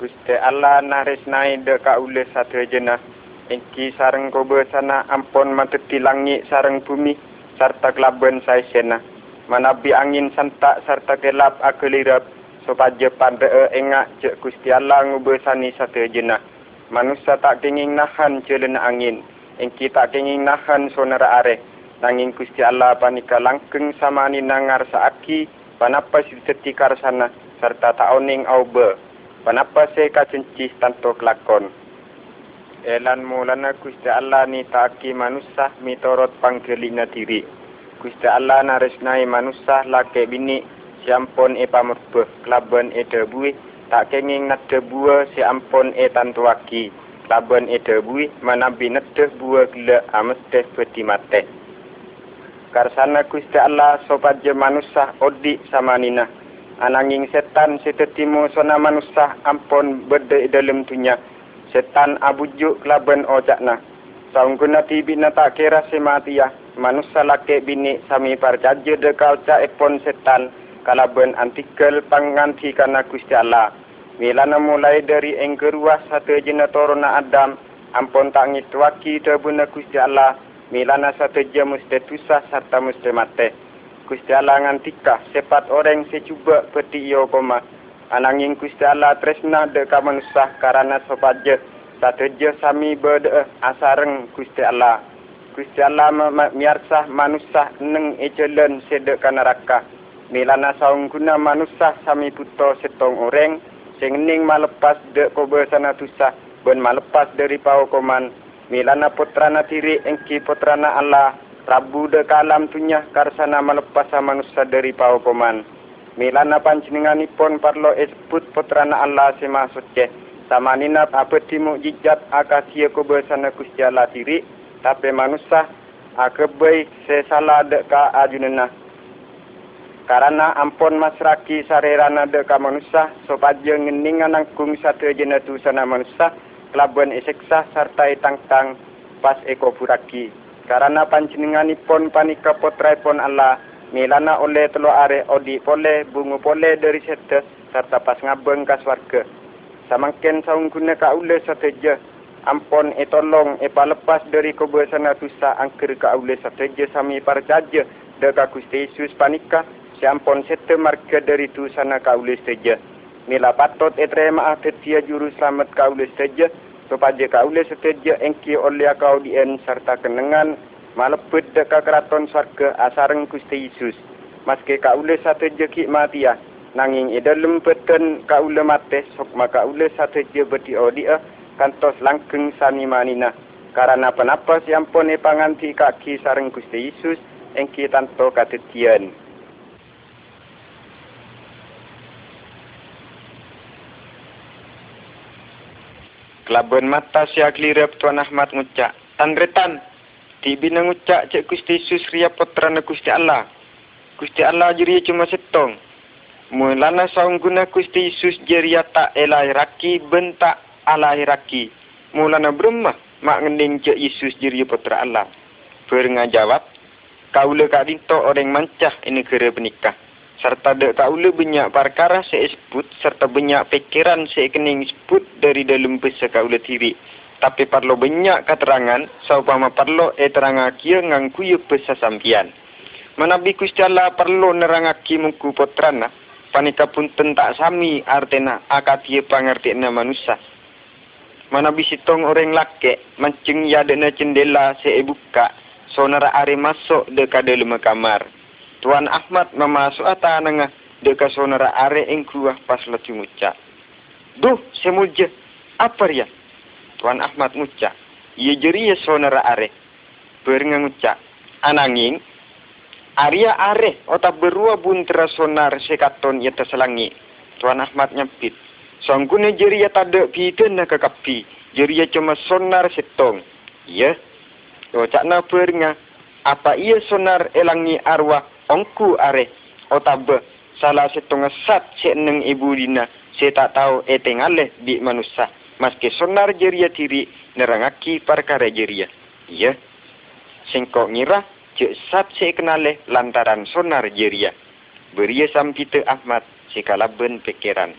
Gusti Allah naresnai de kaule satu jenah. Engki sareng kobe sana ampon mateti langit sareng bumi serta kelaben saya sena. Manabi angin santak serta gelap akelirap sopaja pada engak cek Gusti Allah ngube sani satu jenah. Manusia tak kenging nahan celena angin. Engki tak kenging nahan sonara are. Nanging Gusti Allah panika langkeng sama ni nangar saaki panapa si tetikar sana serta tak oning Panapa saya kacencih tanto kelakon. Elan mulana Gusti Allah ni taki manusia mitorot panggelina diri. Gusti Allah naresnai manusia lake bini siampon e pamurbuh kelaban e debui tak kenging nak debua si ampon e tantuaki. Kelaban e debui manabi nak debua gila amesteh peti mate. Karsana Gusti Allah sopat je manusia odik sama ninah ananging setan setetimu sona manusia ampun berde dalam dunia setan abujuk laban ojakna saung guna tibi na tak kira semati ya. Manusia laki bini sami parjaja dekal ca epon setan. Kalaban antikel panganti kana Gusti Allah. Milana mulai dari engkerua satu jena torona Adam ampun tak ngitwaki tebuna Gusti Allah. Milana satu jam mesti tusah serta mesti mati Gusti Allah ngantika sepat orang secuba peti iyo koma. Ananging Gusti Allah tresna de ka manusia karena sopat je. Satu je sami berde asareng Gusti Allah. Gusti Allah miarsah manusia neng ecelen sedek ka neraka. Milana saung guna manusia sami puto setong orang. Sengening malepas de kobe sana tusah. Ben malepas dari pau koman. Milana putrana tiri engki putrana Allah. Rabu de kalam tunya karsana melepas manusia dari pau koman. Milana panciningani pon parlo esbut putrana Allah sema suce. Sama nina apa timu jijat akasia ko bersana kustiala tiri. Tapi manusia akabai sesala de ka ajunena. Karena ampon masraki sarerana de ka manusia. Sopaja ngeningan angkung satu jenatu sana manusia. Kelabuan eseksa serta tang-tang pas eko puraki karena panjenenganipun panika putraipun Allah milana oleh telo are odi pole bungu pole dari sedes serta pas ngabeng ka swarga. Samangken saung guna ka ule sateja ampon e tolong e lepas dari kebiasaan tusa angker ka ule sateja sami parjaja deka Gusti Yesus panika si ampon sete marga dari tu sana ka ule sateja. Mila patot e terima atetia juru selamat ka ule sateja supaya kaule seteja engki oleh kau dien serta kenangan malepet deka keraton sarga asareng Gusti Yesus. Maske kaule seteja ki matia nanging ida lempeten kaule mate sok maka ule seteja beti odia kantos langkeng sani manina. Karena penapa siampun e panganti kaki sareng Gusti Yesus engki tanto katetian. Kelabuan mata siya klirap Tuan Ahmad ngucak. Tanretan, tibi na ngucak cek Gusti Yesus ria putra na Gusti Allah. Gusti Allah jiri cuma setong. Mulana saung guna Gusti Yesus jiri tak elai raki bentak alai raki. Mulana beremah mak ngening cek Yesus jiri putra Allah. Berenga jawab, kau le kak dinto orang mancah ini kira penikah serta dek kaula banyak perkara saya sebut serta banyak fikiran saya kening sebut dari dalam bahasa kaula tiri tapi perlu banyak keterangan saupama perlu e terangaki ngangku ye bahasa sampian. Manabi Gusti Allah perlu nerangaki muku putrana? Panika pun tentak sami artena akatie pangertiana manusia. Manabi sitong orang laki mancing ya dena cendela saya buka sonara are masuk dekat dalam kamar Tuan Ahmad memasuk ata nengah deka sonara are ing keluar pas lati muca. Duh, semulja, apa ya? Tuan Ahmad muca. Ia jeri ya sonara are. Berenga muca. Ananging, Arya are otak berua buntera sonar sekaton ia terselangi. Tuan Ahmad nyempit. Songgune jeri ya tada piden na kekapi. Jeri ya cuma sonar setong. Ya. Ocak na berenga. Apa ia sonar elangi arwah ongku are otabe salah setengah sat seneng ibu dina. Saya tak tahu etengale di manusia. Maske sonar jeria tiri nerangaki perkara jeria. Iya singkok ngira cek sat saya kenale lantaran sonar jeria. Beria sampite Ahmad sekala ben pikiran.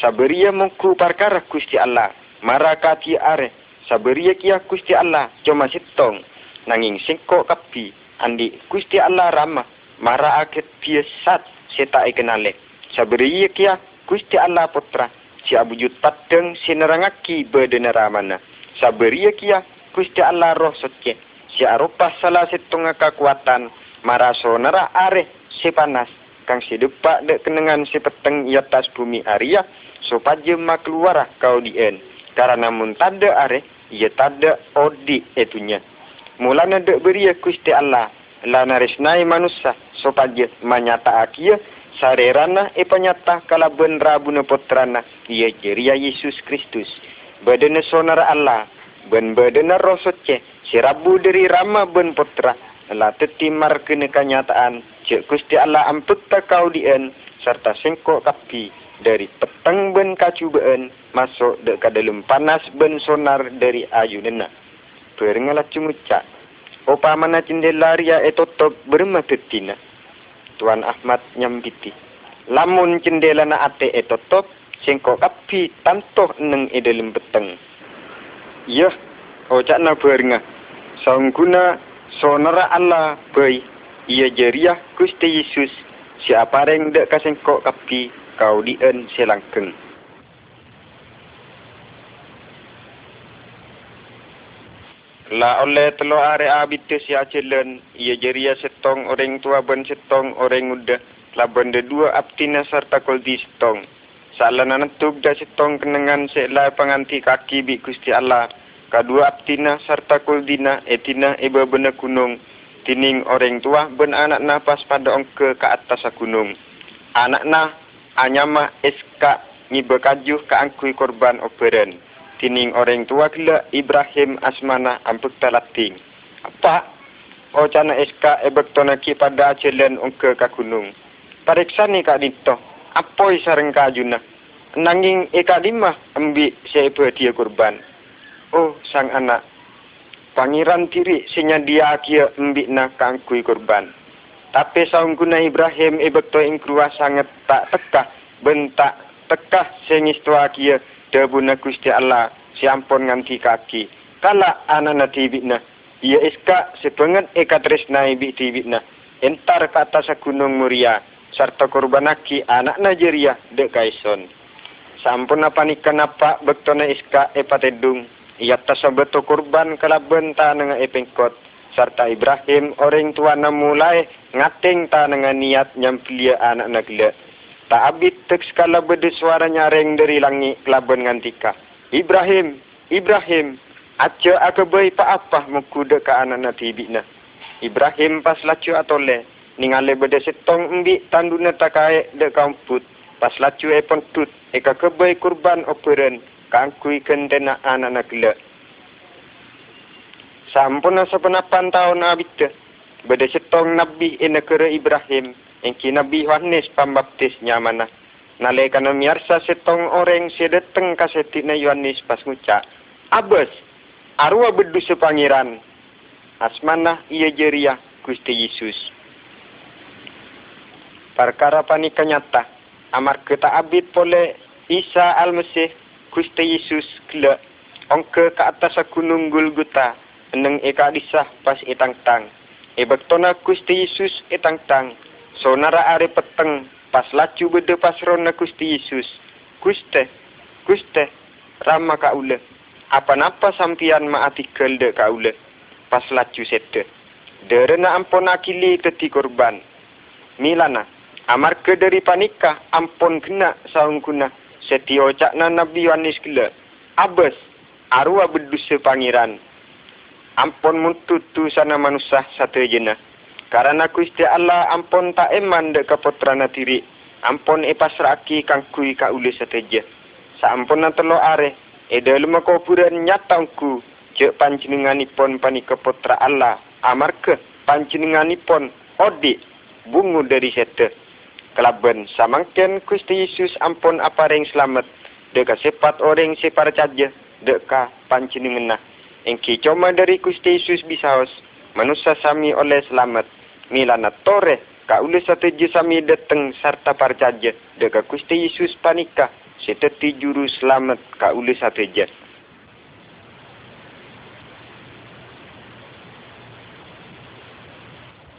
Saberia mungku perkara Gusti Allah. Mara kati are saberia kia Gusti Allah. Cuma sitong. Nanging singko kapi andi Gusti Allah rama mara aket biasat seta ikenale saberia kia Gusti Allah putra. Si abujud pateng sinerangaki bedenara mana. Saberia kia Gusti Allah roh sotke si arupa salah setengah kekuatan mara sonara are si panas. Kang si depak dek kenengan si peteng i atas bumi Arya supaya mak keluar kau dien. Karena mun tanda are, ia tanda odi etunya. Mulanya dek beri kusti Allah, lana resnai manusia supaya menyata akia sarerana e penyata kala benra buna potrana ia jeria Yesus Kristus. Badana sonara Allah, ben badana rosotce, si rabu dari rama ben potra, la tetimar kene kenyataan, cek kusti Allah amput kau dien, serta sengkok kapi, dari petang ben kacu ben masuk dek ke dalam panas ben sonar dari ayu nena. Peringalah cumucak. Opa mana cindela ria etotok bermatetina. Tuan Ahmad nyambiti. Lamun cindela na ate etotok, singko kapi tantoh neng e dalam petang. Ya, ojak na peringa. Saungguna sonara Allah bayi. Ia jeriah Gusti Yesus. Siapa reng dek kasengkok kapi kau di en selangkeng. La oleh telo are abite si acelen, ia jeria setong orang tua ben setong orang muda, la benda dua aptina serta koldi setong. Salana nentuk da setong kenengan sela penganti kaki bi Gusti Allah. Kadua aptina serta koldina etina iba bena gunung. Tining orang tua ben anak nafas pada ongke ke atas gunung. Anak na anyama eska ni berkajuh ke angkui korban operen. Tining orang tua gila Ibrahim Asmana ampuk talating. Apa? O cana eska ebek tonaki pada acelen ungke ke gunung. Pariksa ni kak dito. Apa isareng kajuna? Nanging eka lima ambi sebe dia korban. Oh sang anak. Pangeran tiri sinya dia kia ambi na kangkui korban. Tapi saung guna Ibrahim ibek to ing keluar sangat tak tekah bentak tekah sengis tua kia debuna Gusti Allah siampun nganti kaki. Kala anak tibikna ia iska sepengen eka tresna ibi tibikna entar ke atas gunung Muria serta korbanaki anak Nigeria dek kaison. Sampun apa nikah napa bektona iska epatedung ia tasabeto korban kalaben ta nenga epengkot serta Ibrahim orang tua na mulai ngating ta dengan niat nyampilia anak nagla. Tak abit tek skala berde suara nyareng dari langit kelaban ngantika. Ibrahim, Ibrahim, aja aku bayi pa apa muku dek anak na tibikna. Ibrahim pas lacu atole, ningale berde setong embi tanduna takai dek kamput. Pas lacu e tut, eka kebai kurban operen, kangkui kendena anak nagla sampun sepenapan tahun abita. Bada setong Nabi in negara Ibrahim. Engki Nabi Yohanes pembaptis nyamana. Nalekan miarsa setong orang sedeteng kasetina Yohanes pas ngucak. Abes, arwah bedu sepangiran. Asmana iya jeria Gusti Yesus. Perkara panika nyata. Amar kita abid pole Isa Al-Mesih Gusti Yesus kele. Ongke ke atas gunung Gulguta neng eka disah pas itang tang. Ebek tona Gusti Yesus itang tang. Sonara are peteng pas lacu bede pas rona Gusti Yesus. Guste, Guste, rama ka ule. Apa napa sampian ma artikel de ka ule. Pas lacu sete. Derena ampon akili teti korban. Milana, amar ke dari panika ampon kena saung kuna. Setio cakna Nabi Yohanes kele. Abes, arwah bedusa pangeran ampun mututu sana manusia satu jena. Karena Gusti Allah ampun tak eman dek keputrana tiri. Ampun ipasraki kang kui ka uli sateja. Saampun na telo are. E dalam kuburan nyatangku. Cek panjenenganipun pani keputra Allah. Amarke panjenenganipun odi bungu dari sete. Kelaben samangken Gusti Yesus ampun apa ring selamat. Deka sepat orang separ caja. Deka panjenenganah. Engki cuma dari Gusti Yesus bisaos, manusia sami oleh selamat. Milana tore, ka ule satu je sami dateng sarta parcaja, deka Gusti Yesus panika, seteti juru selamat ka ule sateja.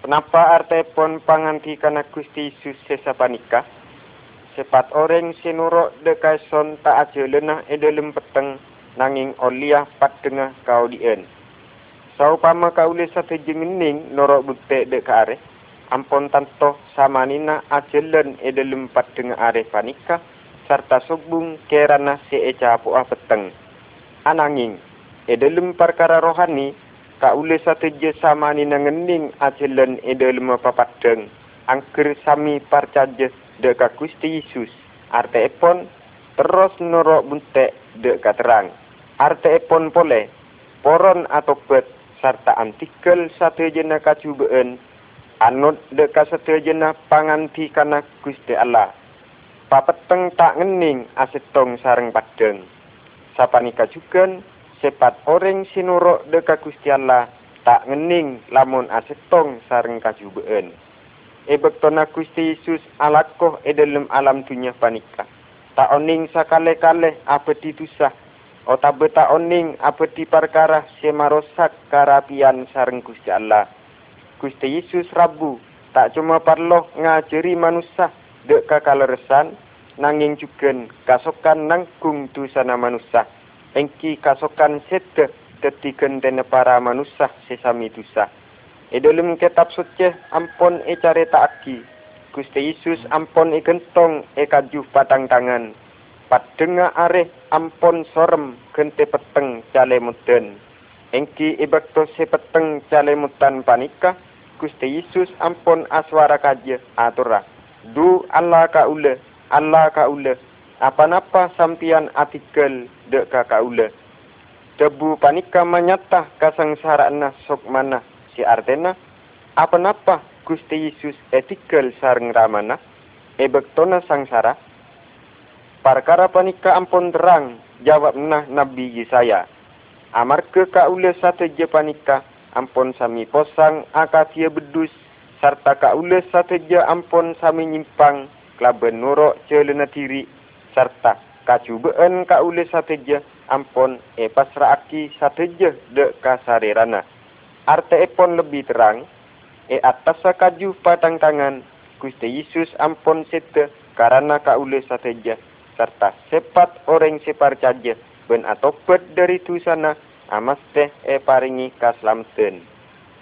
Kenapa arti pon panganti kana Gusti Yesus sesapanika? Sepat orang sinurok dekai son tak aja lenah edelem peteng nanging oliah pat kau dien. Saupama kau le satu jengening norok bukte dek are, ampon tanto sama nina ajelen edelem pat tengah are panika, serta subung kerana si eca puah peteng. Ananging, edelem perkara rohani, kaule satu je sama ni nangening acilen ide lima papadeng angker sami parcaje deka Gusti Yesus. Arte epon terus norok bunte deka terang. Arte epon pole poron atau bet serta antikel satu jena kacubeen anut deka satu jena panganti kana Gusti Allah papeteng tak ngening asetong sareng padeng sapanika juga sepat orang sinurok deka Gusti Allah tak ngening lamun asetong sareng kajubeen. Ebek tona Gusti Yesus alakoh e dalam alam dunia panika. Tak oning sakale-kale apa di tusah. O tak beta oning apa di perkara semarosak karapian sareng Gusti Allah. Gusti Yesus Rabu tak cuma parloh ngajari manusia dek kakaleresan nanging juga kasokan nangkung tu sana manusia engki kasokan sete tetiken dene para manusia sesami tusa. E dalam kitab suci ampon e care taaki. Gusti Yesus ampon e gentong e kaju patang tangan. Pat denga are ampon sorem kente peteng cale muten. Engki bakto se peteng cale mutan panika. Gusti Yesus ampon aswara kaje atura. Du Allah ka ule, Allah ka ule, apa-apa sampian artikel dek kakak ule. Debu panika menyata kasangsaraan sok mana si artena. Apa-apa Gusti Yesus artikel sareng ramana. Ebektona sangsara. Perkara panika ampun terang jawab nah Nabi Yesaya. Amar ke ka ule satu je panika ampun sami posang akatia bedus serta ka ule satu je ampun sami nyimpang kelaben nurok celena tiri serta kacubaan ka ule sateja ampon e pasra aki sateja de kasarerana. Arte epon lebih terang, e atas kaju patang tangan, Gusti Yesus ampon sete karena ka ule sateja, serta sepat orang separ ben atopet dari tu sana, amas teh e paringi kaslamten.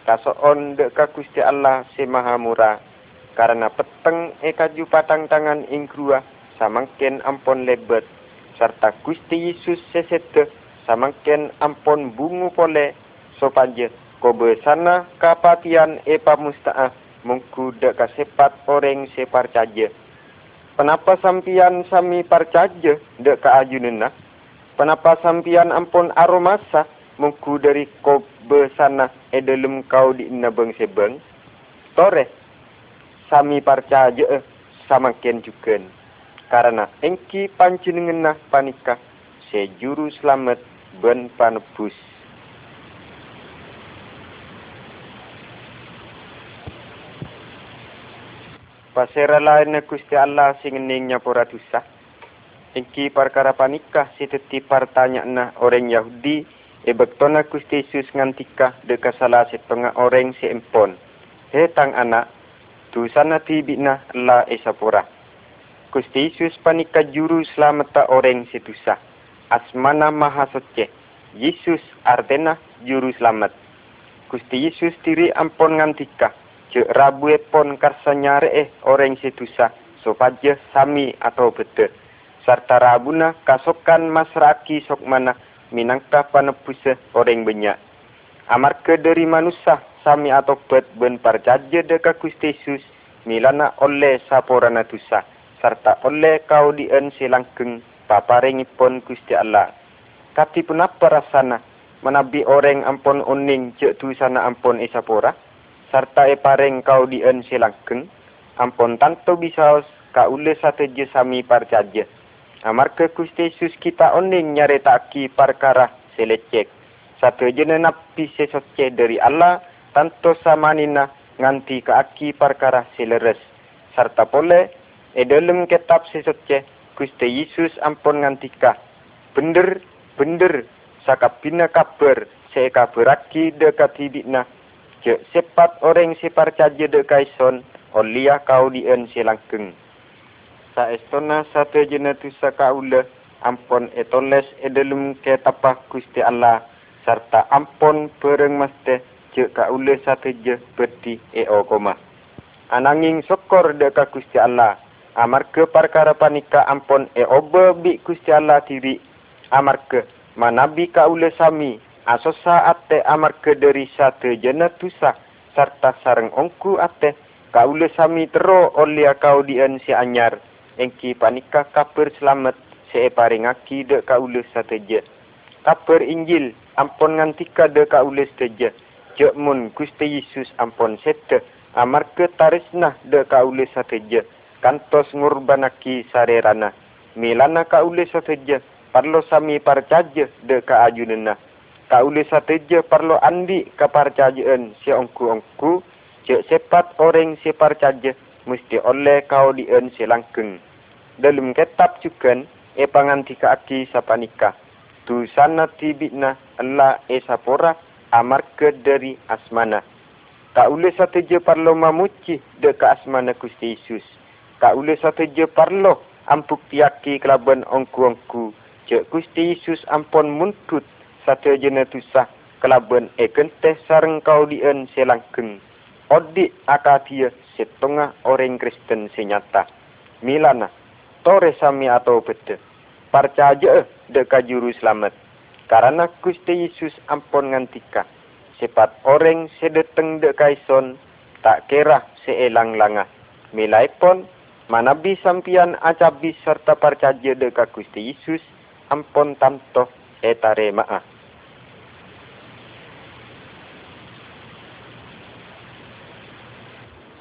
Kasoon de ka Gusti Allah se maha murah, karena peteng e kaju patang tangan ingkrua, samangken ampon lebet serta Gusti Yesus sesete samangken ampon bungu pole sopaje kobe sana kapatian epa mustaah mungku dek kasepat orang separ Kenapa sampian sami parcaje dek ka ajunena? Kenapa sampian ampun aromasa mungku dari kobe sana edelum kau di nabeng sebeng? Tore, sami parcaje eh, samakin juga karena engki panjenengan panika sejuru selamat ben panebus. Pasera lain Gusti Allah sing ning nyapura dosa. Engki perkara panika siteti pertanyaan orang Yahudi e bektona Gusti Yesus ngantika de salah setengah orang si empon. He tang anak, tu sana tibina la esapura. Gusti Yesus panika juru selamat orang setusa. Asmana maha suci. Yesus artena juru selamat. Gusti Yesus diri ampon ngantika. Cek rabu epon karsa nyare eh orang setusa. Sopaja sami atau bete. Serta rabuna kasokan masraki sok mana minangka panepuse orang banyak. Amar ke dari manusia sami atau bet ben parjaje deka Gusti Yesus milana oleh saporana tusa serta oleh kau dien silangkeng paparingipun Gusti Allah. Kati pun apa rasana menabi orang ampun uning cek tu sana ampun isapura serta e paring kau dien silangkeng ampun tanto bisa ka ule satu je sami parcaja. Amar ke Gusti Yesus kita uning nyare taki perkara selecek. Satu je napi sesoce dari Allah tanto sama nina nganti ke aki perkara seleres. Serta boleh E dalam kitab si suci, Gusti Yesus ampun ngantika. Bener, bener, sakabina kabar, saya kabaraki dekat hidikna. Je sepat orang si parcaja dekai son, olia kau dien si langkeng. Sa estona satu jenatu sakaula, ampun etoles edelum ke tapah Gusti Allah, serta ampun pereng maste, je kaula satu je beti eo koma. Ananging sokor dekat Gusti Allah, amarga perkara panika ampun e oba bi Gusti Allah tiri amarga manabi kaula sami asosa ate amarga dari satu jena tusa serta sarang ongku ate kaula sami tero oleh kau dien si anyar. Engki panika kabar selamat se paringaki de kaula sateje kabar injil ampun ngantika de kaula sateje jek mun Gusti Yesus ampun sete amarga tarisna de kaula sateje kantos ngurbanaki sarerana. Milana kaule sateja parlo sami parcaja de ka Kaule sateja parlo andi ka parcajaan si ongku-ongku. Cek sepat orang si parcaja mesti oleh kau dien si langkeng. Dalam kitab juga e pangantika aki sapanika. Tu sana tibitna Allah e sapora amarke dari asmana. Kaule sateja parlo mamuci de ka asmana Gusti Yesus satu je parlo ampuk tiaki kelaban ongku-ongku. Cek Gusti Yesus ampun muntut satu je netusah kelaban ekenteh sareng kau dien selangkeng. Odik akatia setengah orang Kristen senyata. Milana, tore sami atau bete. Percaya deka juru selamat. Karena Gusti Yesus ampun ngantika. Sepat orang sedeteng dekaison tak kira seelang langah. Milai pun manabi sampian acabi serta percaya dekat Gusti Yesus ampun tanto etare ma'a.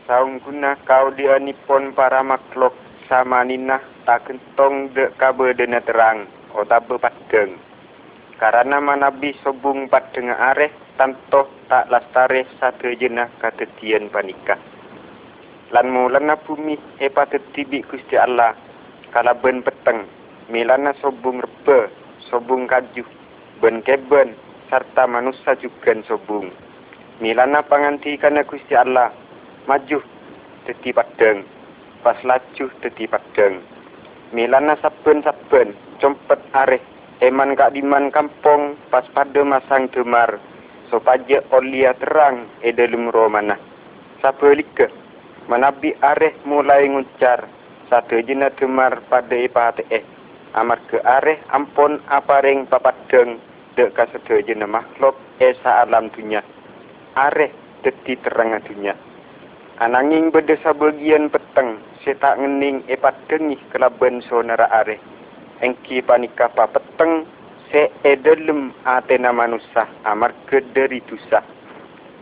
Saung guna kau dia nipon para makhluk sama nina tak kentong de kabe dena terang. O tabe padeng. Karena manabi sobung padeng areh tanto tak lastare satu jenah katetian panikah. Lan mulana bumi e patut tibi Gusti Allah. Kala ben peteng milana sobung rebe sobung kaju. Ben keben serta manusia juga sobung milana panganti kana Gusti Allah maju teti padeng pas laju teti padeng milana saben saben compet areh eman kak diman kampung pas pada masang demar supaya olia terang e dalam romana sabelike Manabi areh mulai nguncar satu jina temar pada ipate eh. Amar ke areh ampun aparing papadeng dek ka satu jina makhluk esa alam dunia. Areh deti terang dunia. Ananging berdesa bagian peteng setak ngening epadengi kelaban sonara areh. Engki panika pa peteng se edelem atena manusia amar ke dari tusah.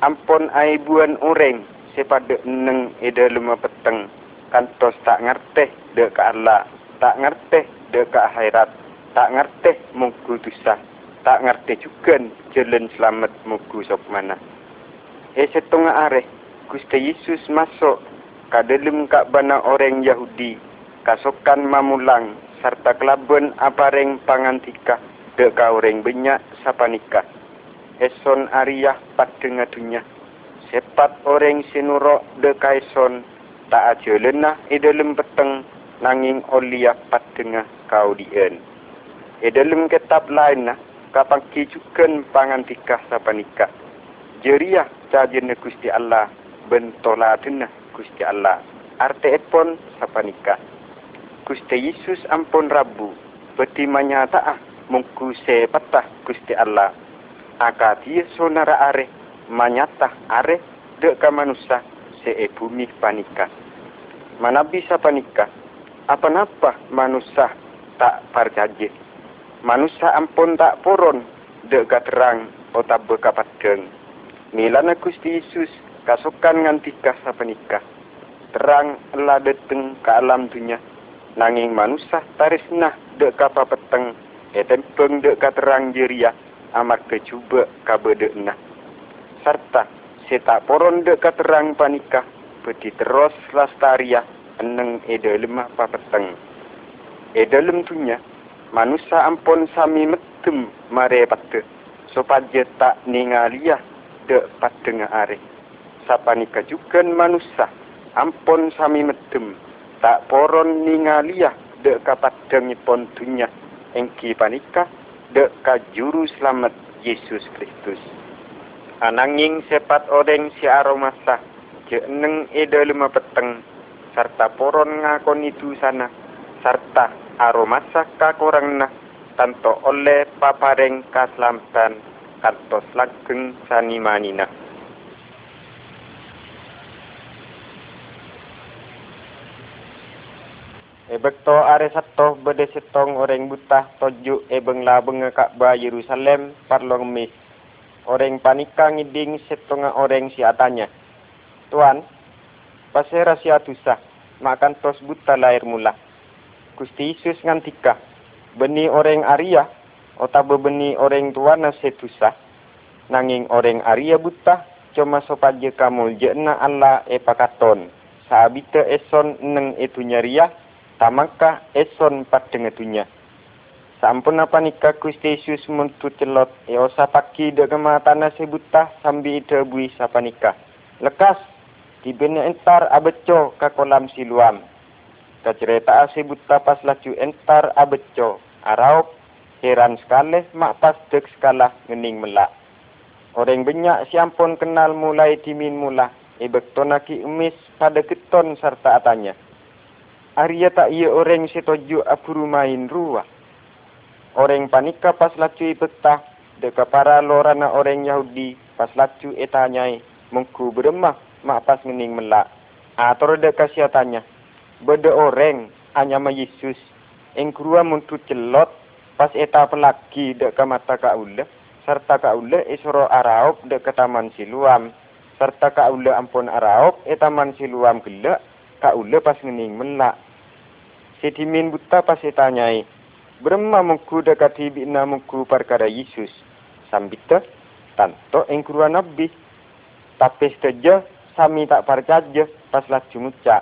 Ampun aibuan orang sepada neng ida lima peteng kantos tak ngerti de ka Allah tak ngerti de ka akhirat tak ngerti mugu dosa tak ngerti juga jalan selamat mugu sok mana e setengah are Gusti Yesus masuk ka dalam bana orang Yahudi kasokan mamulang serta kelabuan apareng pangantika de ka orang banyak sapanika eson ariyah padenga dunia sepat orang sinuro de kaison tak aja lenah i dalam peteng nanging olia pat tengah kau dien. I dalam kitab lain nah, pangan tikah sapa nikah. Jeriah cajen Gusti Allah bentola denah Gusti Allah. Arte epon sapa nikah. Gusti Yesus ampun rabu. Beti manyata ah mungku sepatah Gusti Allah. Akadia sonara areh manyata are dek ka manusia se e bumi panika. Mana bisa panika? Apa napa manusia tak percaya? Manusia ampun tak purun dek ka terang o tak bekapat geng. Milana Gusti Yesus kasukan nganti ka sapanika. Terang Allah deteng ke alam dunia. Nanging manusia tarisnah dek ka papeteng. Etempeng dek ka terang jeria. Amat kecuba kabede nah serta seta poron de katerang panikah peti terus lastaria eneng ede lemah papeteng. e dalam tunya manusia ampun sami metem mare patte supaya tak ningalia de pateng are sapanika juga manusia. Ampun sami metem. Tak poron ningalia de kapadengipun tunya engki panika de ka juru selamat Yesus Kristus. Ananging sepat odeng si aromasa. Je neng eda lima peteng. Serta poron ngakon itu sana. Serta aromasa kakorangna. Tanto oleh papareng kaslamtan. Kantos lageng sani Ebekto are sato bede setong orang buta toju ebeng la benga Ka'bah Yerusalem parlong mis. Orang panika ngiding setonga orang si atanya. Tuan, pasera si makan tos buta lahir mula. Gusti Yesus ngantika, beni orang Arya, otaba beni orang tuana setusa, nanging orang Arya buta, cuma sopaje kamu jena Allah e pakaton. Saabita eson neng itu nyariah, tamaka eson pat dengetunya. Sampun apa nikah Gusti Yesus muntu celot e osa paki tanah sebuta sambi ide bui sapa nikah. Lekas dibene entar abeco ka kolam siluam. Ka cerita sebuta pas lacu entar abeco. Araup heran sekali mak pas dek skala ngening melak. Orang banyak siampun kenal mulai timin mula. Ebek tonaki emis pada keton serta atanya. Arya tak ia orang setuju apuru main ruah. Orang panika pas lacu betah. Deka para lorana orang Yahudi pas lacu etanyai. Mengku beremah mak pas ngening melak. Atau deka siatanya. Beda orang hanya ma Yesus. Engkrua muntu celot pas eta pelaki deka mata kaula. Serta kaula isro araup deka taman siluam. Serta kaula ampun araup etaman siluam gelak kaula pas ngening melak. Setimin buta pas tanyai. Berma muku dekat bina muku perkara Yesus. Sambita tanto engkuru nabi. Tapi saja sami tak percaya pas lah cumuca.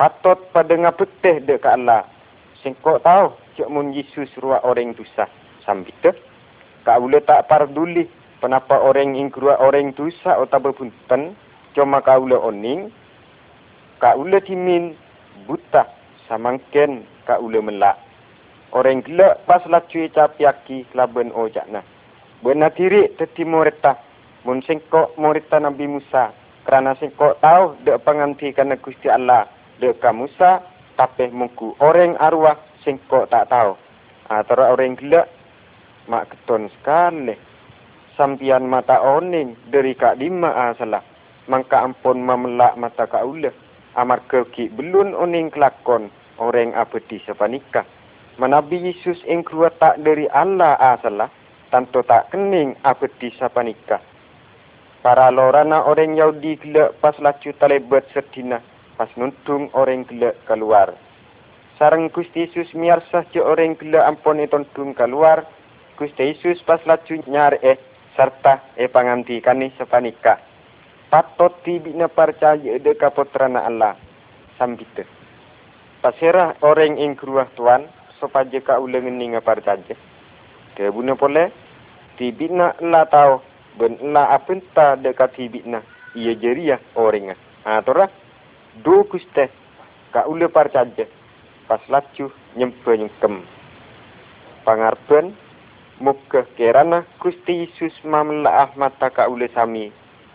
Patot pada ngapeteh dekat Allah. Sengkok tahu cik mun Yesus ruak orang tusa. Sambita. Kak boleh tak parduli. Kenapa orang ingkuru orang tusa atau berpunten. Cuma kau boleh oning. Kak boleh timin buta samangken ka ule melak. Orang gelak pas lah cuy capiaki laban ojak na. Benar tiri teti morita. Mun sengkok morita Nabi Musa. Kerana sengkok tahu dek penganti kerana Gusti Allah. Dek ka Musa tapi muku. Orang arwah sengkok tak tahu. Ha, Tara orang gelak mak keton sekali. Sampian mata oning dari kak lima asalah. Mangka ampun memelak mata kak ulah amar kerki belun oning kelakon orang apa di sepanika. Menabi Yesus yang keluar tak dari Allah asalah, tanto tak kening apa di sepanika. Para lorana orang Yahudi gelak pas lacu talebet setina, pas nuntung orang gelak keluar. Sarang Gusti Yesus miarsah je orang gelak ampun itontung keluar, Gusti Yesus pas lacu nyar eh, serta eh panganti kani sepanika patot tibina percaya deka putrana Allah sambita. Pasirah orang ing keruah tuan supaya ka ulang ini percaya. Dia buna pole tibina la tahu ben la apenta deka tibina ia jeria orang. Ha tora do kuste ka ule percaya pas lacu nyempe nyengkem. Pangarpen muka kerana Gusti Yesus mamlaah mata ka ule sami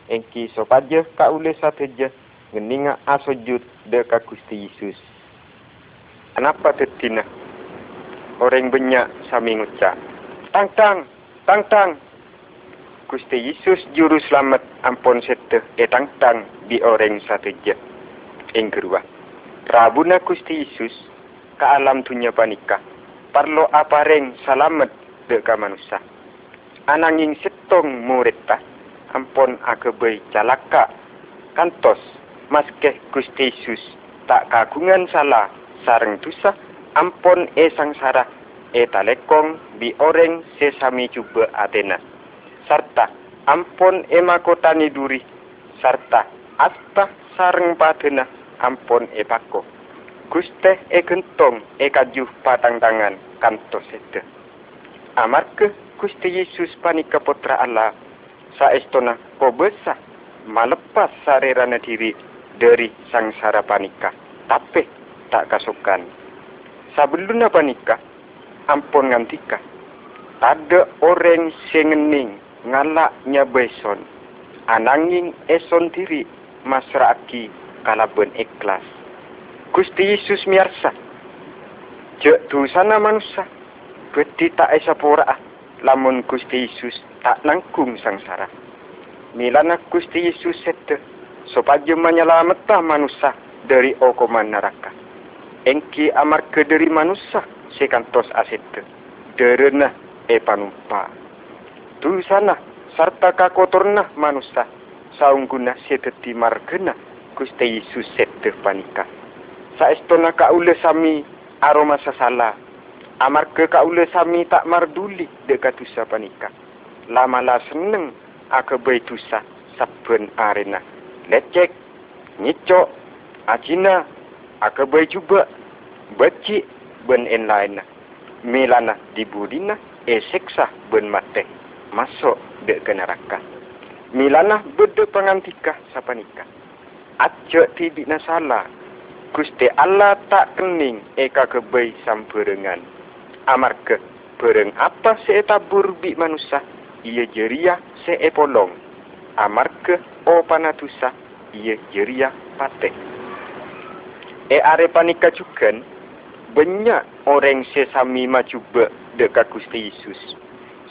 engki sopaje ka ule sateje ngeninga asojud de ka Gusti Yesus. Kenapa tetina? Orang banyak sami ngucap. Tang tang, tang tang. Gusti Yesus juru selamat ampun sete e tang tang di orang sateje. Ing kedua. Rabuna Gusti Yesus ka alam dunia panika. Parlo apareng selamat de ka manusia. Ananging setong murid ta ampun agebe calaka kantos maske Gusti Yesus. Tak kagungan salah sareng dosa ampun e sangsara e talekong bi oreng sesami cuba Athena. Sarta ampun e makotani duri sarta asta sareng padena ampun e pako Guste e gentong e kajuh patang tangan. Kantos sete. Amarke Gusti Yesus panika putra Allah saestona ko besar malepas sarerana diri dari sangsara panika. Tapi tak kasukan. Sabeluna panika ampun ngantika. Ada orang sengening ngalaknya beson. Ananging eson diri masraki kalaben ikhlas. Gusti Yesus miarsa. Jek tu sana manusia. Beti tak esa pura. Lamun Gusti Yesus tak nangkung sangsara. Milana Gusti Yesus sete. Supaya menyelamatkan manusia dari okoman neraka. Engki amar ke dari manusia sekantos asete. Derena e panumpa. Tu sana sarta kakotorna manusia. Saungguna seteti margena Gusti Yesus sete panika saestona kaule sami aroma sasala amar ke kaule sami tak marduli dekat tusa panika lama la seneng aka bai tusa saben arena. Lecek nyico acina. Aka bai cuba. Beci ben en lain milana dibudina e seksa ben mate masuk de ke neraka milana bede pangantika sapanika Aja tibi nasalah Gusti Allah tak kening. Eka kebay samperengan. Amarga bereng apa se tabur bi manusia, ia jeria se polong. Amarga o panatusa, ia jeria pate. E are panika juga, banyak orang sesami macuba dekat Gusti Yesus.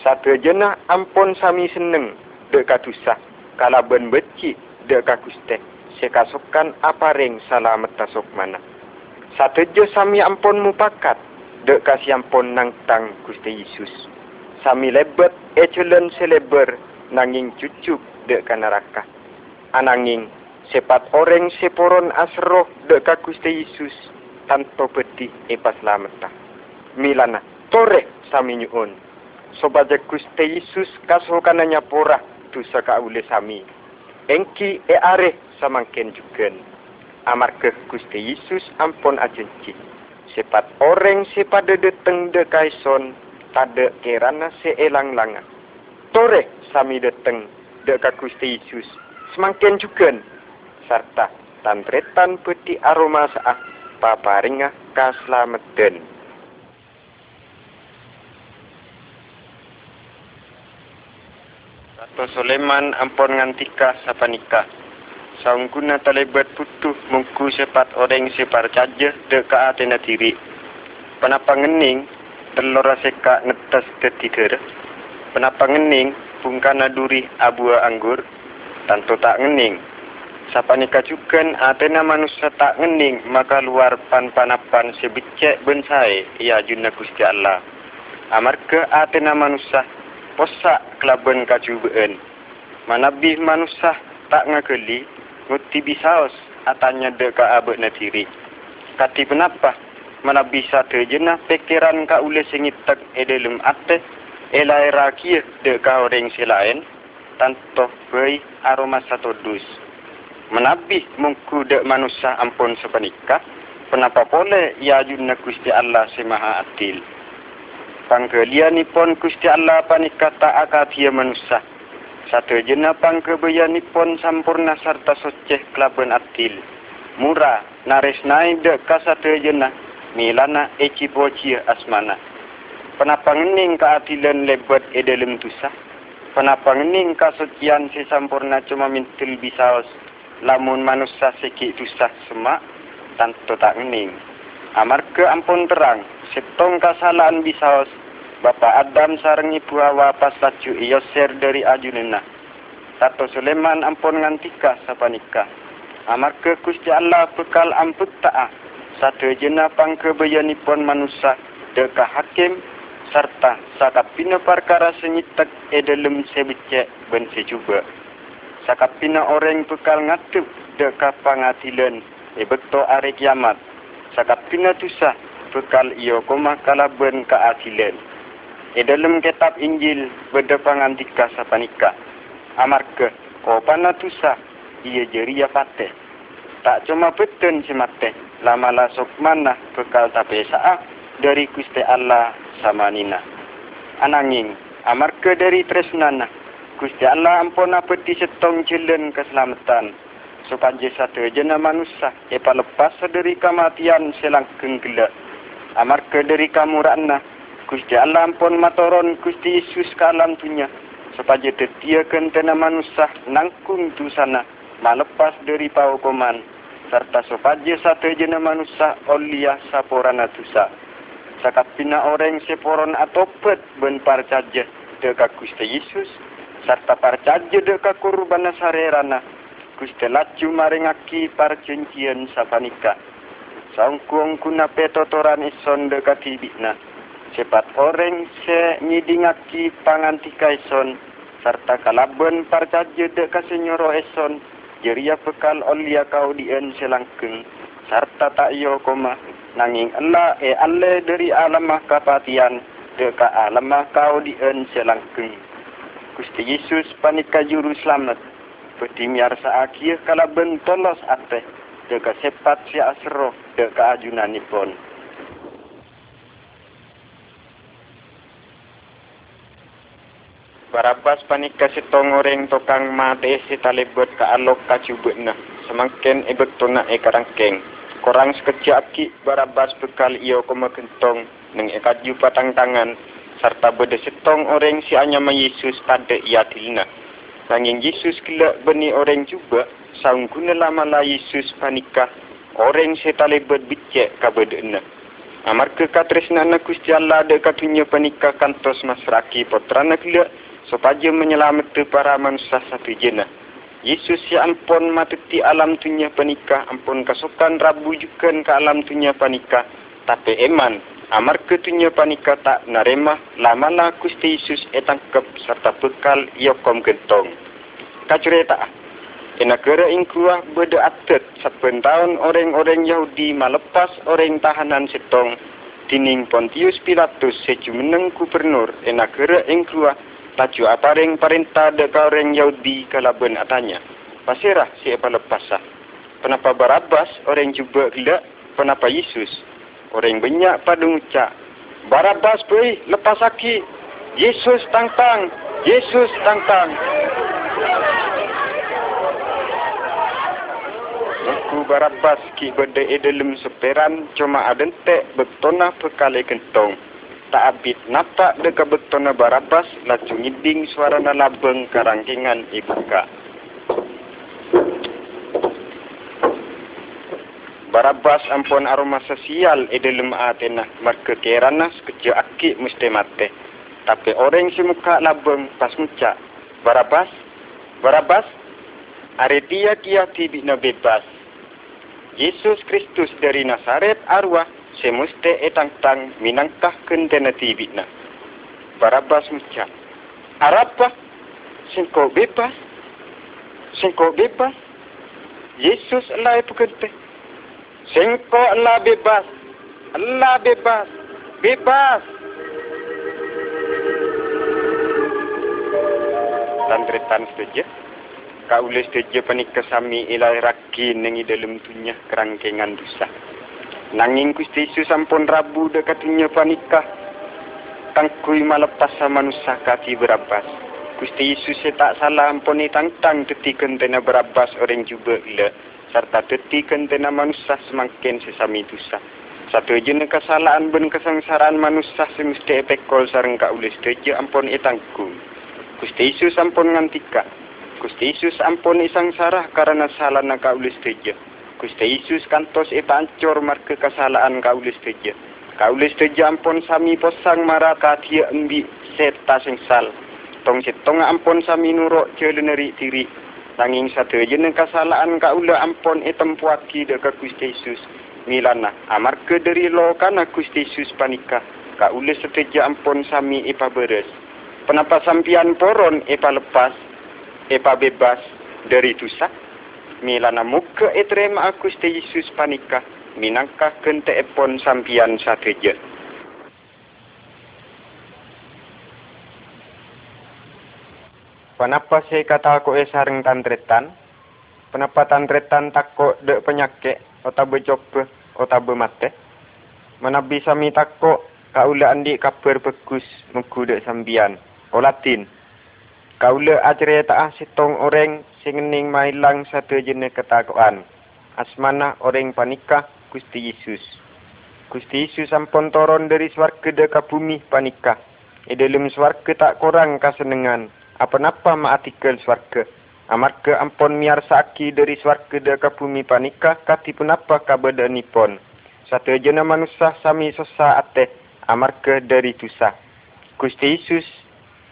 Satu jena ampun sami seneng dekat tusah, kalaban beci dekat Gusti sekasukan apa ring salah metasok mana. Satu jo sami ampun mupakat, dek kasih ampun nang tang Gusti Yesus. Sami lebet echelon seleber nanging cucuk dek kanaraka. Ananging sepat orang seporon asroh dek ka Gusti Yesus tanpa peti epas lameta. Milana, tore sami nyuun. Sobaja Gusti Yesus kasukananya pora tu saka ule sami. Engki e are samangken juga. Amarga Gusti Yesus ampun ajenci. Sepat orang sepada deteng de kaison tade kerana seelang langa. Tore sami deteng de ka Gusti Yesus semangken juga. Serta tantretan peti aroma saah paparinga kaslameten. Atau Soleman ampun ngantika sapanika saungguna talebat putuh mungku sepat orang separ caja deka atena tiri. Penapa ngening telur seka netas ketiga. Penapa ngening pungkana duri abu anggur tanto tak ngening. Sapa nikah juga atena manusia tak ngening maka luar pan panapan sebicek bensai ia junna gusti Allah. Amarga atena manusia posak kelaben kacubeen. Manabih manusia tak ngakeli Nguti bisaos atanya de ka abek na tiri. Kati penapa? Mana bisa terjena pikiran ka ule singitak edelum ate elai rakia de ka orang silain tanto bei aroma satu dus. Menabi mungku de manusia ampun sepanika. Kenapa boleh ia junna kusti Allah semaha atil. Pangkelian pon kusti Allah panika tak akatia manusia. Satu jenapang kebayan pon sampurna sarta soceh kelaban atil. Mura naris naik dek ka satu jenah. Milana eci boci asmana. Penapa ngening ka atilan lebat edelem tusa. Penapa ngening ka socian si sampurna cuma mintil bisaos. Lamun manusia seki tusa semak. Tanto tak ngening. Amar ke ampun terang. Setong kasalahan bisaos. Bapa Adam sarang ibu Hawa pas laju iyo ser dari ajunena. Tato Sulaiman ampun ngantika sapa nikah. Amar ke Gusti Allah bekal amput ta'a. Satu jena pang kebayanipun manusia deka hakim serta sakapina perkara senyitek edelem sebecek ben sejuba. Sakapina orang bekal ngatup deka pangatilan e bekto are kiamat. Sakapina tusah bekal iyo koma kalaben keasilan. Di dalam kitab Injil berdepangan tiga sapanika. Amarga kau panah ia jeria pate. Tak cuma beten si mate. lama sok mana bekal tapi saat dari Gusti Allah sama nina. Ananging amarga dari tresnana Gusti Allah ampun peti setong jelen keselamatan supaya satu jena manusia epa lepas dari kematian selangkeng gelak. Amarga dari kamu rana Gusti Allah ampun matoron Gusti Yesus ke alam tunya supaya tetiakan tena manusia nangkung tu sana malepas dari paukoman serta supaya satu jena manusia olia saporana tusa. Sakat pina orang seporon atopet ben parcaja deka Gusti Yesus serta parcaja deka kurban sarerana Gusti laju maringaki parcencian sapanika. Sangkuang kuna petotoran ison deka tibikna. Cepat orang se nyidingaki pangantika ison serta kalaban parcaja deka senyoro ison jeria bekal olia kau dien selangkeng serta tak iyo koma nanging Allah e alle dari alamah kapatian deka alamah kau dien selangkeng Gusti Yesus panika juru selamat Bedimiar saakir kalaban tolos ate deka sepat si asro deka ajunanipun. pun. Barabas panika si tongoreng tokang mate si talibut ka alok ka cubutna. Semakin ibek tuna e karangkeng. Korang sekejap ki barabas bekal iyo kuma kentong neng ekat jupa tang tangan serta beda setong orang si anyama Yesus pada ia tilna. Sanging Yesus kila beni orang juga saung guna lama la Yesus panika orang si talibut bicek ka bedena. Amar ke katresna na Gusti Allah de katunya panika kantos masraki potrana kila supaya menyelamatkan para manusia satu jenah. Yesus ya ampun matuti alam dunia panika, ampun kasukan rabu juga ke alam dunia panika. Tapi eman, amar ke dunia panika tak narema, lama lah Gusti Yesus etangkep serta bekal yokom gentong. Kacureta, negara ingkuah beda atet saben tahun orang-orang Yahudi melepas orang tahanan setong dining Pontius Pilatus sejumeneng gubernur negara ingkuah Tacu aparing perintah de kaureng Yahudi kalaban atanya. Pasirah si apa lepasah. Kenapa Barabas orang cuba gila? Kenapa Yesus? Orang banyak pada ucap. Barabas pergi lepas aki. Yesus tang-tang. Yesus tang-tang. Aku Barabas ki berde dalam seperan cuma adentek betona pekali kentong tak abit napak de kabetona barabas laju ngiding suara na labeng karangkingan ibuka. Barabas ampun aroma sosial e dalam atena marke kerana sekejap aki mesti mate. Tapi orang si muka labeng pas muka. Barabas, Barabas, are dia kia tibi na bebas. Yesus Kristus dari Nazaret arwah semuste etang-tang minangkah kentena tibitna. Barabas mucat. Arapa? Singko bebas? Singko bebas? Yesus Allah itu kente. Singko Allah bebas. Allah bebas. Bebas. Tantretan setuju. Kau boleh setuju panik kesami ilai raki nengi dalam tunya kerangkengan dosa. Nanging Gusti Yesus sampun rabu dekatnya panika. Tangkui malepas sama manusia kaki berabas. Gusti Yesus tak salah ampuni tangtang teti kentena berabas orang juga ila. Serta teti kentena manusia semakin sesami dosa. Satu jenis kesalahan ben kesengsaraan manusia semesti epekol sarang ka ulis teja ampun etangku. Gusti Yesus ampun ngantika. Gusti Yesus ampun isang sarah karena salah na ka ulis teja. Gusti Yesus kantos e pancor marke kesalahan kaulis teja. Kaulis teja ampun sami posang mara katia embi seta sengsal. Tong setong ampun sami nurok celeneri tiri. Tanging satu jene kesalahan kaula ampun e tempuaki deka Gusti Yesus. Milana amar ke dari lo kana Gusti Yesus panika. Kaulis seteja ampun sami e beres. Kenapa sampian poron e lepas? E bebas dari dosa? Milana muka etrem aku ste Yesus panika minangka kente epon sampian sateja. Kenapa saya kata aku esareng tantretan? Kenapa tantretan takut dek penyakit atau bercoba otabe mate. Manabi sami takok kaula andi kaper bagus muku dek sambian. O Latin. Kaula ajre taah sitong orang singening mailang satu jenis ketakuan. Asmana orang panika Gusti Yesus. Gusti Yesus ampun toron dari swarga deka bumi panika. E dalam swarga tak kurang kasenengan. Apa-apa ma artikel swarga. Amarga ampun miar saki dari swarga deka bumi panika kati penapa kabada nipon. Satu jena manusia sami sosa ate amarga dari tusa. Gusti Yesus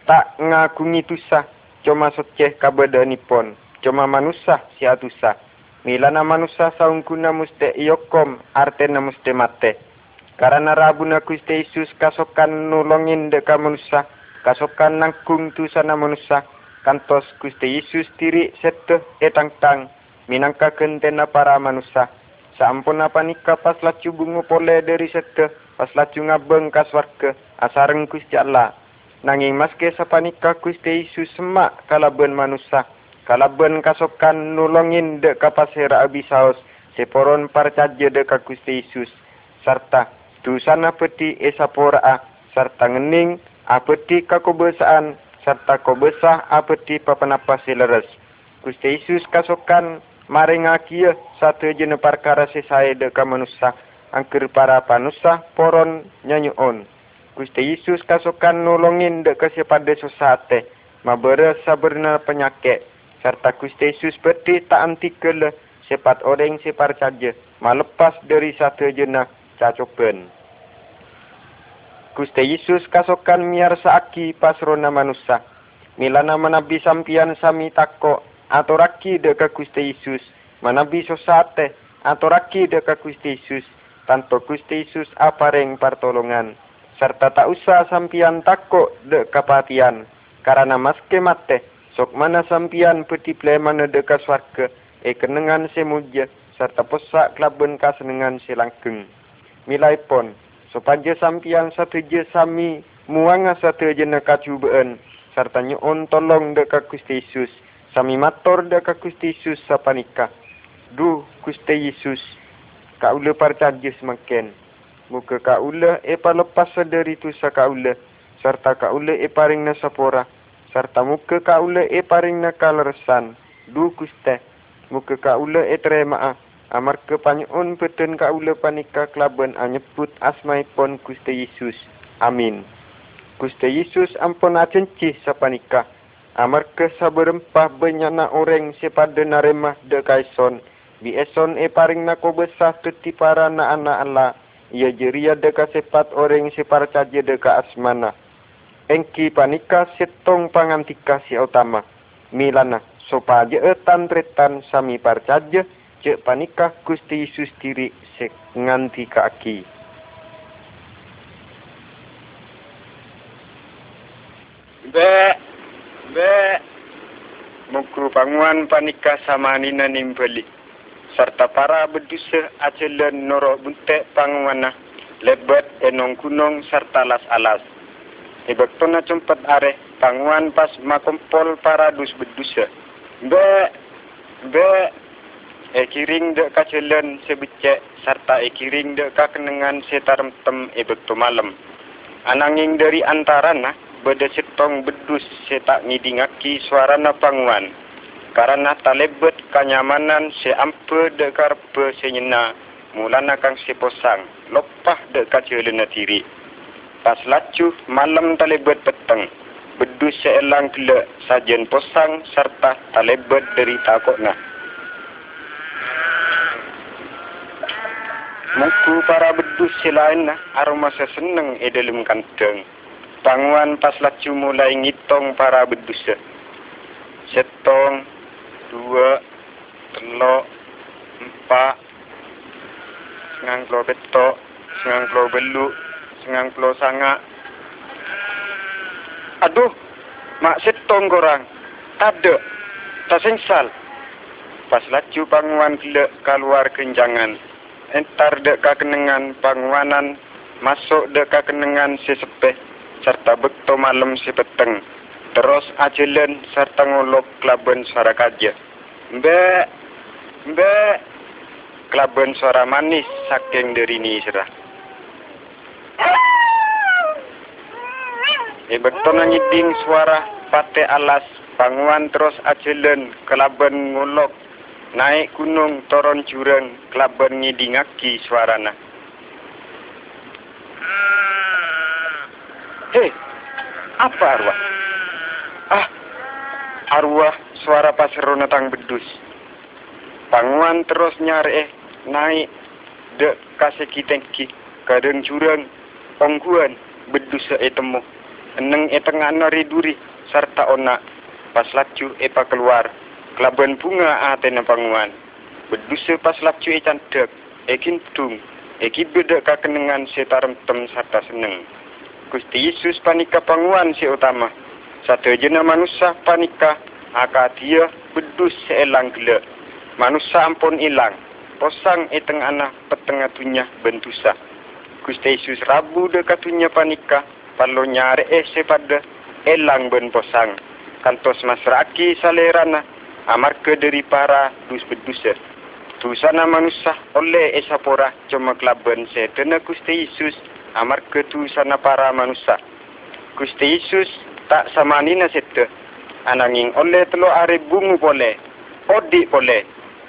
tak ngagungi tusa cuma soceh kabada nipon. Cuma manusia si atusa. Milana manusia saungkuna muste iyokom artena muste mate. Karena rabuna Gusti Yesus kasokan nulongin deka manusia, kasokan nangkung tu sana manusia, kantos Gusti Yesus diri sete etang tang, minangka kentena para manusia. Sampun apa nikah pas lacu bungu pole dari sete, pas lacu ngabeng kaswarke, asareng Gusti Allah. Nanging maske sapanika Gusti Yesus semak kalaben manusia, kalaben kasokan nulongin deka pasera abisaos, seporon parcaje deka Gusti Yesus, serta dusana peti esapora. Serta ngening apeti kakobesaan. Serta kobesah apeti papanapa sileres. Gusti Yesus kasokan maring akia satu jenis perkara sesaya deka manusia angker para panusa poron nyanyuon. Gusti Yesus kasokan nolongin deka sepada sosate mabere saberna penyakit serta Gusti Yesus peti tak anti kele sepat orang separ saja malepas dari satu jenis cacopen. Gusti Yesus kasokan miar saaki pasrona manusia. Milana manabi sampian sami tako atau raki deka Gusti Yesus. Manabi sosate atau raki deka Gusti Yesus. Tanto Gusti Yesus apareng partolongan. Serta tak usah sampian tako deka patian. Karena maske mate. Sok mana sampian peti mana deka swarga. E kenengan semuja. Serta posak kelaben kasenengan selangkeng milai pon. Supaya sampian satu je sami muanga satu je nak cubaan. Serta nyuon tolong deka Gusti Yesus. Sami mator deka Gusti Yesus sapa nikah. Du Gusti Yesus. Kaula percaya semakin. Muka kaula epa lepas sedari tu sa kaula. Serta kaula e paring na sapora. Serta muka kaula e paring na kalresan. Du Gusti. Muka kaula e terima Amar kepanyun petun kaula panika kelaban anyebut asmai pon Gusti Yesus. Amin. Gusti Yesus ampun acenci sapanika. Amar ke saberempah benyana orang sepada naremah de kaison. Bi eson e paring nako besah teti para na anak Allah. Ia jeria deka sepat orang separ caje deka asmana. Engki panika setong pangantika si utama. Milana sopaje etan tretan sami parcaje cek panikah Gusti Yesus diri sek nganti kaki. Be, be, mukru panguan panikah sama nina nimbeli. Serta para bedusa acelen noro bunte panguana lebet enong kunong serta las alas. Ibak tona cempet are panguan pas makompol para dus bedusa. Be, be, e kiring de ka celen sebecek serta e kiring de ka kenengan setarem tem e bekto malam. Ananging dari antarana beda setong bedus setak ngidingaki suara na panguan. Karena talebet kenyamanan se ampe de karpe senyena mulana kang seposang lopah de ka celen tiri. Pas lacu malam talebet peteng. Bedus seelang kele sajen posang serta talebet dari takokna. Muku para bedus selain aroma seseneng e dalam kanteng. Panguan pas lacu mulai ngitong para bedus. Setong, dua, telok, empat, sengang klo betok, sengang klo beluk, sengang klo sangak. Aduh, mak setong korang. Tade, tak sengsal. Pas lacu panguan keluar kenjangan entar dek kenengan panguanan masuk dek kenengan si sepeh serta bekto malam si peteng terus ajilen serta ngulok kelaben suara kaja mbe mbe kelaban suara manis saking derini serah. E beton ngiding suara pate alas banguan terus ajelen kelaban ngulok naik gunung toron jurang kelaban ngidingaki suarana. Hei, apa arwah? Ah, arwah suara pasrona tang bedus. Banguan terus nyari eh naik dek kasih kitengki kadang jurang pangguan bedus etemu eneng etengah nari duri serta onak. Pas laju epa keluar kelaban bunga atena panguan bedus pas laju e cantik ekin tung eki beda kakenengan setarem tem serta seneng. Gusti Yesus panika panguan si utama satu jena manusia panika aka dia bedus seelang gelak manusia ampun ilang posang eteng anak petengah tunya bentusa. Gusti Yesus rabu dekat tunya panika palo nyare eh sepada elang ben posang. Kantos masraki salerana amar ke dari para dus bedusa. Tusana manusia oleh esapora cuma klaben setena Gusti Yesus amar ke tusana para manusia. Gusti Yesus tak samanina sete ananging oleh telo are bungu boleh odi boleh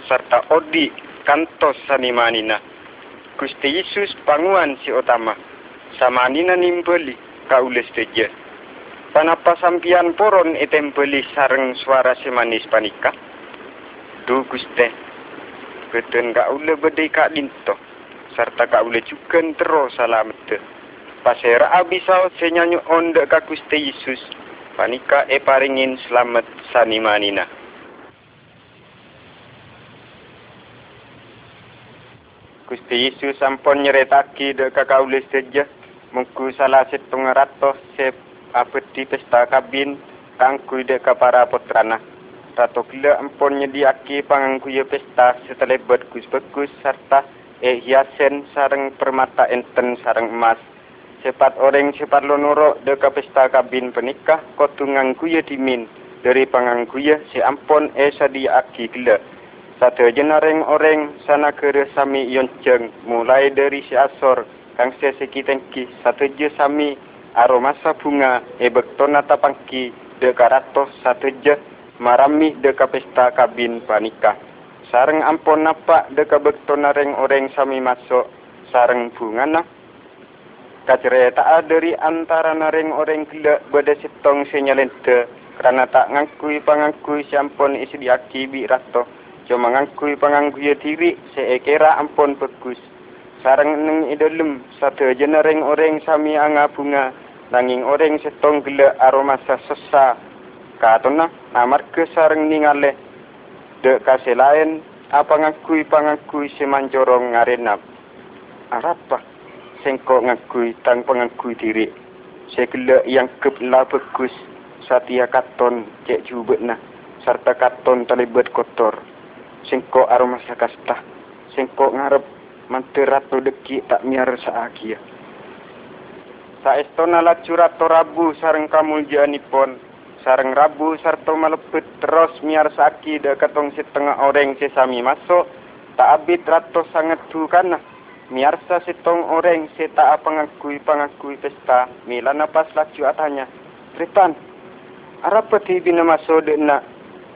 serta odi kantos sanimanina. Gusti Yesus panguan si utama. Samanina nimbeli kaules teja. Panapa sampian poron etempeli sareng suara semanis panika? Du Gusti. Keten ka ule bedai ka dinto. Serta ka ule juga terus salamet. Pasera abisau senyanyu onde ka Gusti Yesus. Panika e paringin selamat sanimanina. Gusti Yesus sampun nyeretaki dek kakaulis saja. Mungku salah setengah ratus sep apeti pesta kabin kangku dek para putrana. Rato gila ampun nyediaki pangangku ya pesta setelah berkus-berkus serta eh hiasen sarang permata enten sarang emas. Sepat orang sepat lonoro dek pesta kabin penikah kotungang kuya dimin dari pangangku ya si ampun eh sadiaki gila. Satu jenareng orang sana kere sami yonceng mulai dari si asor kang se sekitengki satu je sami aromasa bunga ebek tona tapangki de karatos satu je marami de pesta kabin panika. Sareng ampon napa de kabek tona reng orang sami masuk sareng bunga na. Kacere tak dari antara nareng orang gila beda sitong senyalente kerana tak ngakui pangakui siampon isi diaki bi rato cuma ngangkui pangangkui diri seekera ampun bagus. Sarang neng idolem satu jenereng orang sami anga bunga. Nanging orang setong gila aroma sesa. Katona namar ke sarang ningale de kasih lain apa ngakui pangangkui semanjorong ngarenap. Arapa sengko ngakui tang pangangkui diri. Segala yang kepla bagus satia katon cek jubet nah. Serta katon terlibat kotor. Singko aroma sakasta singko ngarep manterat deki tak miar saakia. Sa estona la curato rabu sareng kamu janipon sareng rabu sarto malepet terus miar saki de katong setengah orang sesami masuk. Tak abit rato sangat tu kana miar sa setong orang seta apa ngakui pangakui pesta milana pas lacu atanya Ripan, Arapa ti bina masuk de nak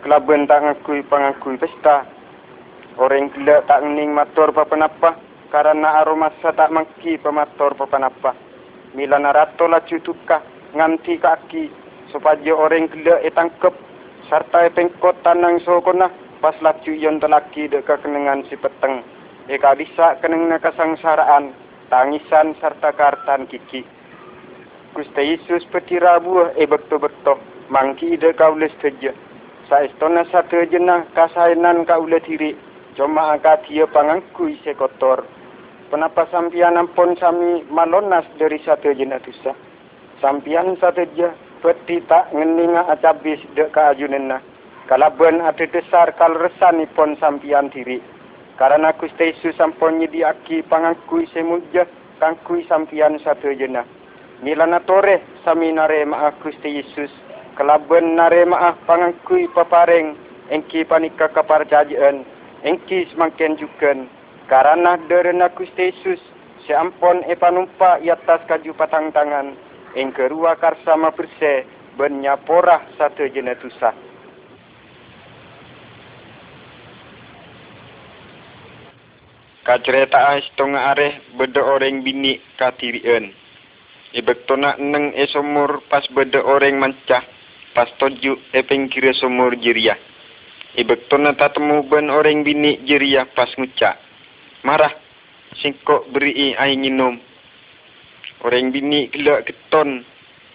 kelaben tak ngakui pangakui pesta? Orang gila tak ngening matur papanapa. Karena aroma sa tak mangki pematur papanapa. Mila narato la cutuka nganti kaki supaya orang gila etangkep serta pengkot tanang sokona pas lacu yon telaki de kekenengan si peteng. Eka bisa kenengna kesangsaraan tangisan serta kartan kiki. Gusti Yesus petira buah e bekto-bekto mangki de kaules teja. Saestona satu jenah kasainan kaules diri cuma angkat dia pangangku isi kotor. Kenapa sampian ampun sami malonas dari satu jenis dosa? Sampian satu je peti tak ngeninga acabis dek ka ajunena. Kalaban ada desar kal resan ipon sampian diri. Karena Gusti Yesus sampun nyediaki pangangku isi muja kangku sampian satu jenis. Milana tore sami nare maaf Gusti Yesus. Kalaban nare maaf pangangku papareng engki panika kapar engki semakin juga Karena derena Gusti Yesus seampon epanumpa iatas kaju patang tangan ing kerua karsama bersih benyaporah satu jenetusah. Kacerita setengah areh beda orang bini katirian. Ibektona neng esomur pas beda orang mancah pas toju epeng kira somur jiria. Ibektona tatemu ben orang bini jiria pas ngucak. Marah singkok beri air minum. Orang bini gelak keton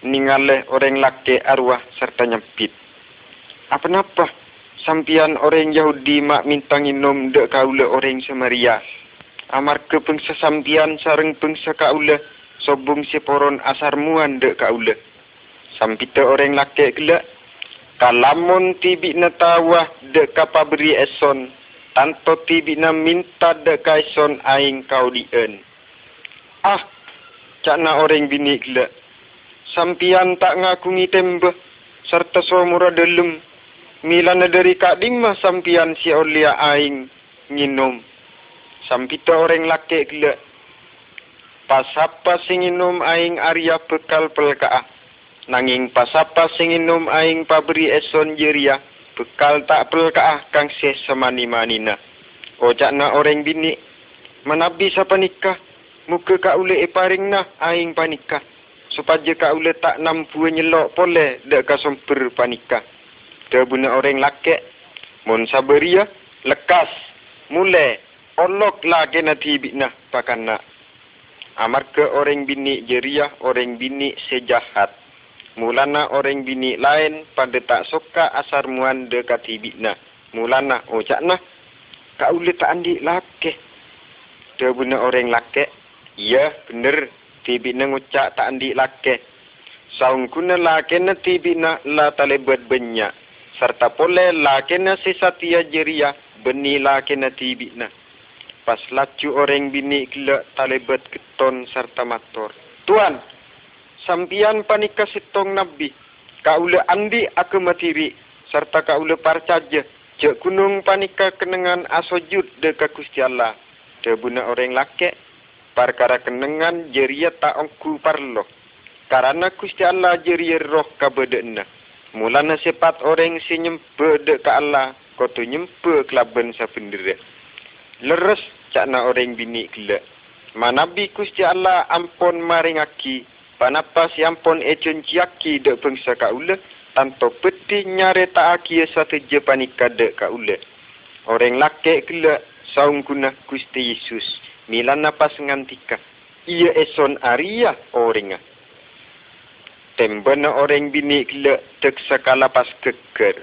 ningaleh orang laki arwah serta nyempit. Apa-apa? Sampian orang Yahudi mak minta minum dek kaula orang Samaria amar ke pengsa sampian sareng pengsa kaula sobung si poron asar muan de kaula sampita orang laki gela kalamun tibi na tawah de kapabri eson. Tanto tibi na minta de kaison aing kau dien. Ah cakna orang bini gela sampian tak ngakungi tembe serta somura delum milana dari kak dimah sampian si olia aing nginom sampita orang laki gila. Pasapa singinum aing Arya bekal pelkaa. Nanging pasapa singinum aing pabri eson jeria. Bekal tak pelkaa kang se semani manina. Ojak na orang bini. Manabi sa panikah. Muka ka ule iparing na aing panikah. Supaya ka ule tak nampu nyelok pole dek ka somper panikah. Debuna orang laki. Mon saberia lekas. Mulai olok la kena tibi na pakana. Amar ke orang bini jeria, orang bini sejahat. Mulana orang bini lain pada tak suka asar muan dekat tibi na. Mulana ojak na. Kau boleh tak andi lake. Dia guna orang lake. Ya bener. Tibi na tak andi lake. Saung kuna lake na tibi la talebat banyak. Serta pole lake na sesatia jeria. Beni lake na tibi pas laju orang bini gila talebet keton serta mator. Tuan, sampian panika sitong nabi, kaula andi aku matiri, serta kaula parcaja, jek gunung panika kenengan asojud deka kusti Allah. Debuna orang lake, perkara kenengan jeria tak ongku parlo. Karena kusti Allah jeria roh kabedena. Mulana sepat orang si nyempe deka Allah, koto nyempe kelaban sa pendiri leres cakna orang bini gila. Manabi kusti Allah ampun maring aki, panapas ampun ecun ciaki dek bangsa kaula, tanto peti nyare tak aki satu je panika dek kaula. Orang laki gila saung guna kusti Yesus, milan napas ngantika. Ia eson aria orangnya. Tembana orang bini gila dek sekala pas keker.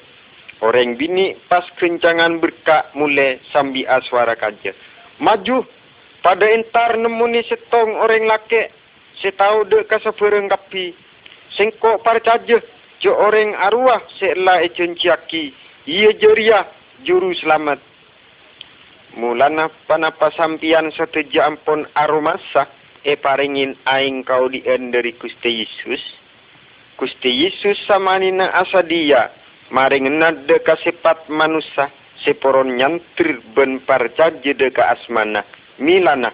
Orang bini pas kencangan berkak mulai sambi aswara kaja. Maju pada entar nemu ni setong orang laki. Saya tahu dek kasa perengkapi. Sengkok para caja. Jo orang arwah selah ecun ciaki. Ia jeria juru selamat. Mulana panapa sampian satu jam pun aromasa. E paringin aing kau di dari Kusti Yesus. Kusti Yesus sama nina asa maring nade kasipat manusia seporon nyantri ben parjaji deka asmana. Milana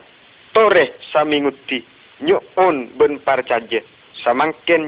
tore saminguti nyuon ben parjaji samangken